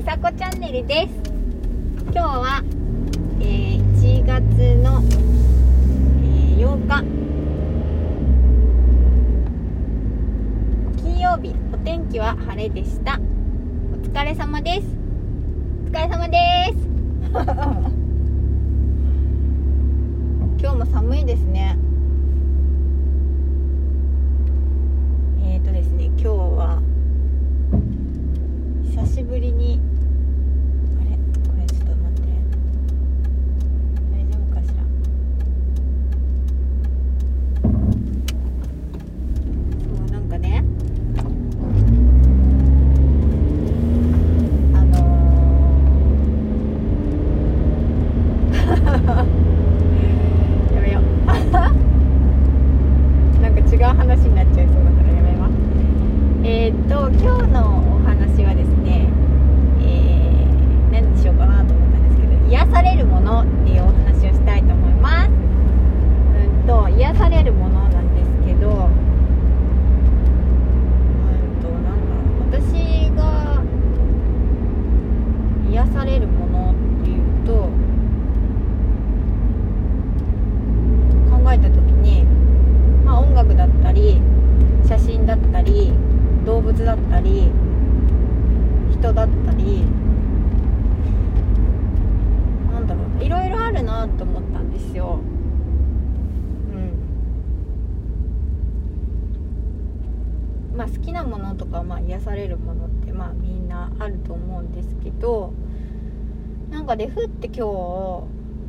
うさこチャンネルです。今日は、えー、1月の、えー、8日。金曜日お天気は晴れでした。お疲れ様です。お疲れ様です 今日も寒いですねえっ、ー、とですね今日は久しぶりにあれこれちょっと待って大丈夫かしらそうなんかねあのーやめようなんか違う話になっちゃいそうだからやめますえー、っと今日のお話はですね、えー、何にしようかなと思ったんですけど癒されるものっていうお話をしたいと思います。うんと癒されるものなんですけどうんとなんだろう私が癒されるものっていうと考えた時にまあ音楽だったり写真だったり動物だったり人だったりなんだろういろいろあるなと思ったんですようんまあ好きなものとか、まあ、癒されるものってまあみんなあると思うんですけどなんかでふって今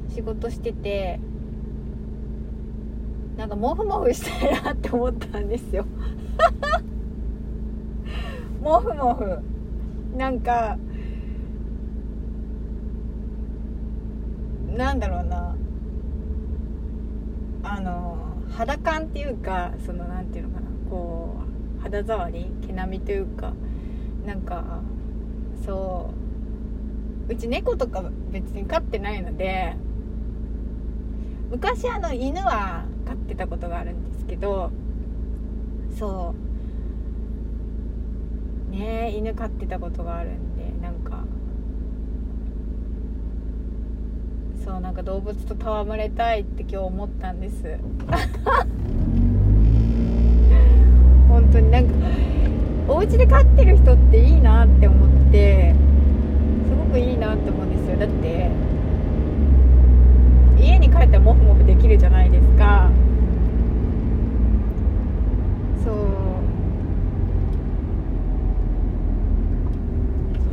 日仕事しててなんかモフモフしたいなって思ったんですよ。モフモフ。なんかなんだろうな。あの肌感っていうかそのなんていうのかな。こう肌触り毛並みというかなんかそううち猫とか別に飼ってないので昔あの犬は飼ってたことがあるんですけどそう。ね犬飼ってたことがあるんでなんかそうなんか動物と戯れたいって今日思ったんです。家で飼ってる人っていいなって思ってすごくいいなって思うんですよ。だって家に帰ったらモフモフできるじゃないですか。そう。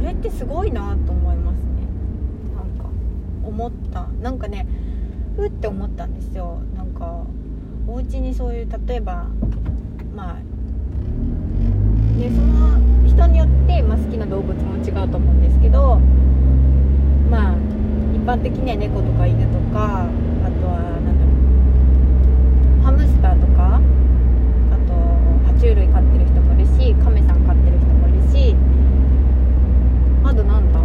それってすごいなと思いますね。なんか思った。なんかねふって思ったんですよ。なんかお家にそういう例えばまあでその人によって、まあ、好きな動物も違うと思うんですけどまあ一般的には猫とか犬とかあとはなんだろうハムスターとかあと爬虫類飼ってる人もいるしカメさん飼ってる人もいるしあとなんだ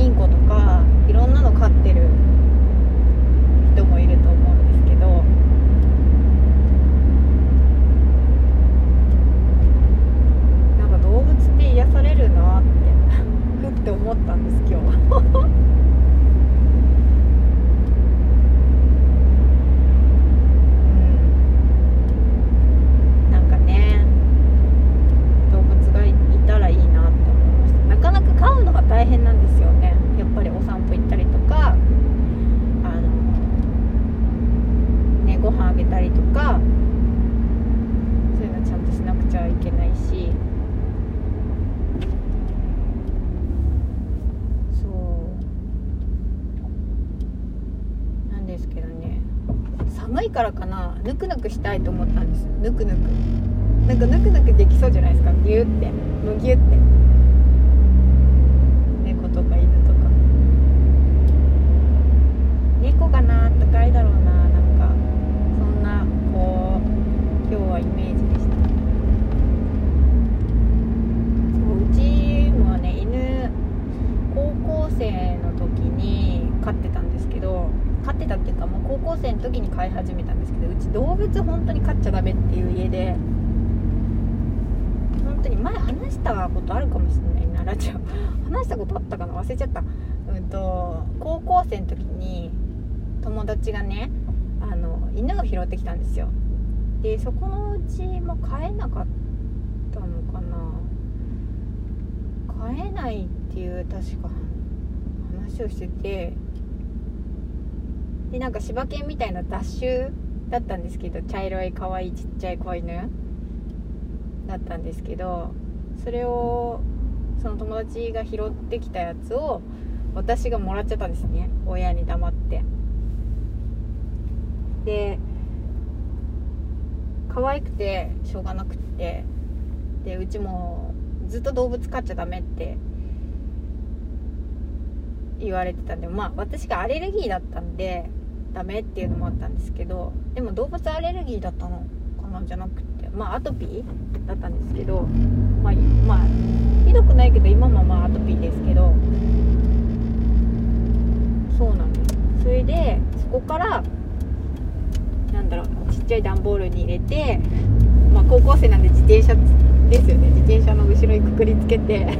インコとかいろんなの飼ってる人もいると思うんですけどなんか動物って癒されるなってふって思ったんです今日うんなんかね動物がいたらいいなって思いましたなかなか飼うのが大変なんですよねやっぱりお散歩行ったりとかあのねご飯あげたりとかそういうのちゃんとしなくちゃいけないしそうなんですけどね寒いからかなぬくぬくしたいと思ったんです。ぬくぬく。なんかぬくぬくできそうじゃないですか。ギュって。むぎゅって猫とか犬とか猫がなあったかいだろうななんかそんなこう今日はイメージでしたそううちもね犬高校生の時に飼ってたんですけど飼ってたっていうかもう高校生の時に飼い始めたんですけどうち動物本当に飼っちゃダメっていう家で本当に前話したことあるかもしれないなラジオ。話したことあったかな？忘れちゃった。うんと高校生の時に友達がねあの犬を拾ってきたんですよ。でそこのうちも飼えなかったのかな？飼えないっていう確か話をしててでなんか柴犬みたいな雑種だったんですけど茶色い可愛いちっちゃい子犬だったんですけどそれをその友達が拾ってきたやつを私がもらっちゃったんですね。親に黙って。で可愛くてしょうがなくって。でうちもずっと動物飼っちゃダメって言われてたんでまあ私がアレルギーだったんでダメっていうのもあったんですけどでも動物アレルギーだったの？かなじゃなくて。まあアトピー？だったんですけどまあ、まあ、ひどくないけど今もまあアトピーですけど。そうなんです。それでそこからなんだろうちっちゃい段ボールに入れてまあ高校生なんで自転車ですよね。自転車の後ろにくくりつけて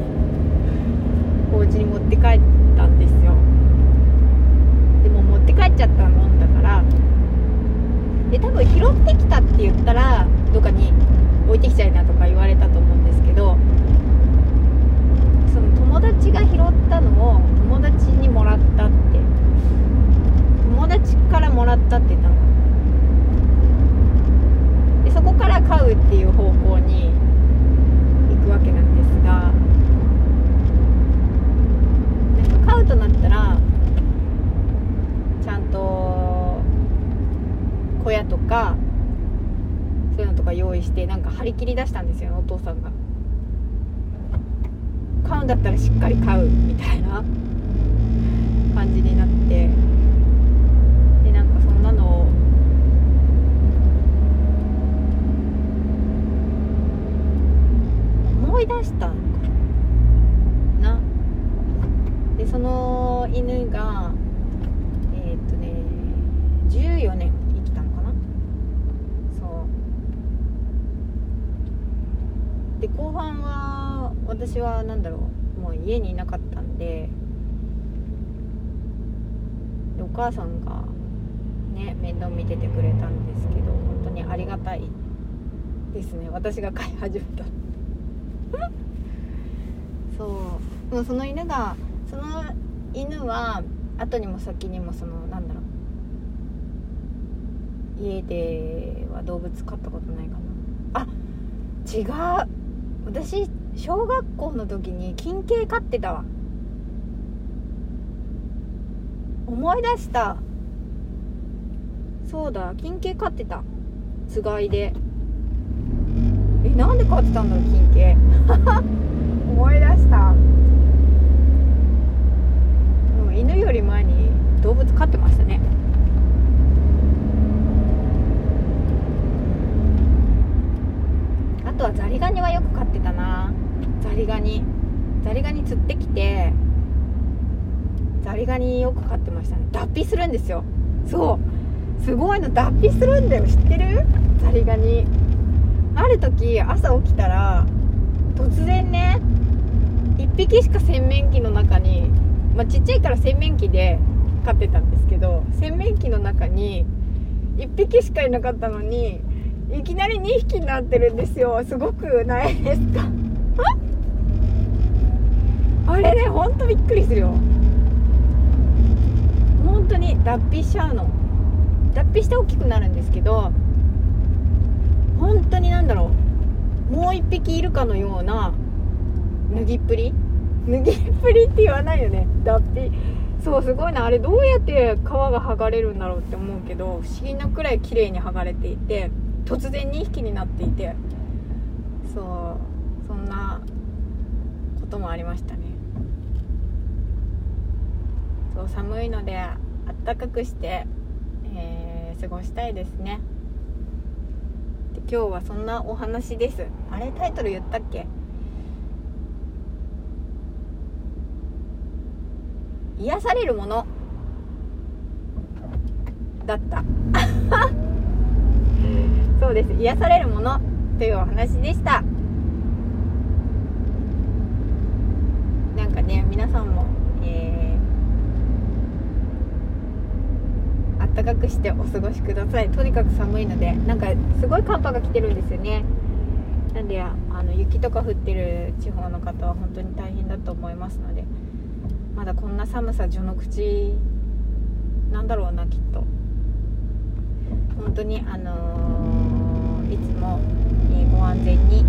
お家に持って帰ったんです帰っちゃったもんだから。で多分拾ってきたって言ったらどっかに置いてきちゃいなとか言われたと思うんですけどその友達が拾ったのを友達にもらったって友達からもらったって言ったのでそこから飼うっていう方向に行くわけなんですがなんか飼うとなったらちゃんと小屋とかそういうのとか用意してなんか張り切り出したんですよねお父さんが。買うんだったらしっかり買うみたいな 感じになって。でなんかそんなのを思い出したかな。でその犬がえーっとね14年生きたのかなそうで後半は私は何だろうもう家にいなかったんででお母さんがね面倒見ててくれたんですけど本当にありがたいですね。私が飼い始めた。そう。でもその犬がその犬は後にも先にもそのなんだろう家では動物飼ったことないかな。あ違う。私小学校の時に金桂飼ってたわ。思い出した。そうだ金桂飼ってた。つがいで。えなんで飼ってたんだろう金鶏思い出したでも犬より前に動物飼ってましたねあとはザリガニはよく飼ってたなザリガニザリガニ釣ってきてザリガニよく飼ってましたね。脱皮するんですよ。そう。すごいの脱皮するんだよ。知ってる？ザリガニ。ある時朝起きたら突然ね1匹しか洗面器の中に、まあ、ちっちゃいから洗面器で飼ってたんですけど洗面器の中に1匹しかいなかったのにいきなり2匹になってるんですよ。すごくないですか？あれねほんとびっくりするよ。当に脱皮しちゃうの脱皮して大きくなるんですけど本当になんだろうもう1匹いるかのような脱ぎっぷり脱ぎっぷりって言わないよね脱皮。そうすごいな。あれどうやって皮が剥がれるんだろうって思うけど不思議なくらい綺麗に剥がれていて突然2匹になっていてそうそんなこともありましたね。そう寒いのであったかくして、えー過ごしたいですね。で今日はそんなお話です。あれ？タイトル言ったっけ？癒されるもの。だった。そうです。癒されるものというお話でした。なんかね皆さんも、えー、あったかくしてお過ごしください。とにかく寒いのでなんかすごい寒波が来てるんですよね。なんであの雪とか降ってる地方の方は本当に大変だと思いますのでまだこんな寒さ序の口なんだろうなきっと。本当にあのー、いつも、えー、ご安全に。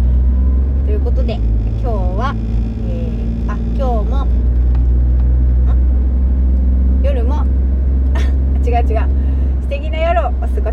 ということで今日は、えー、あ今日も夜も違う違う。素敵な夜をお過ごし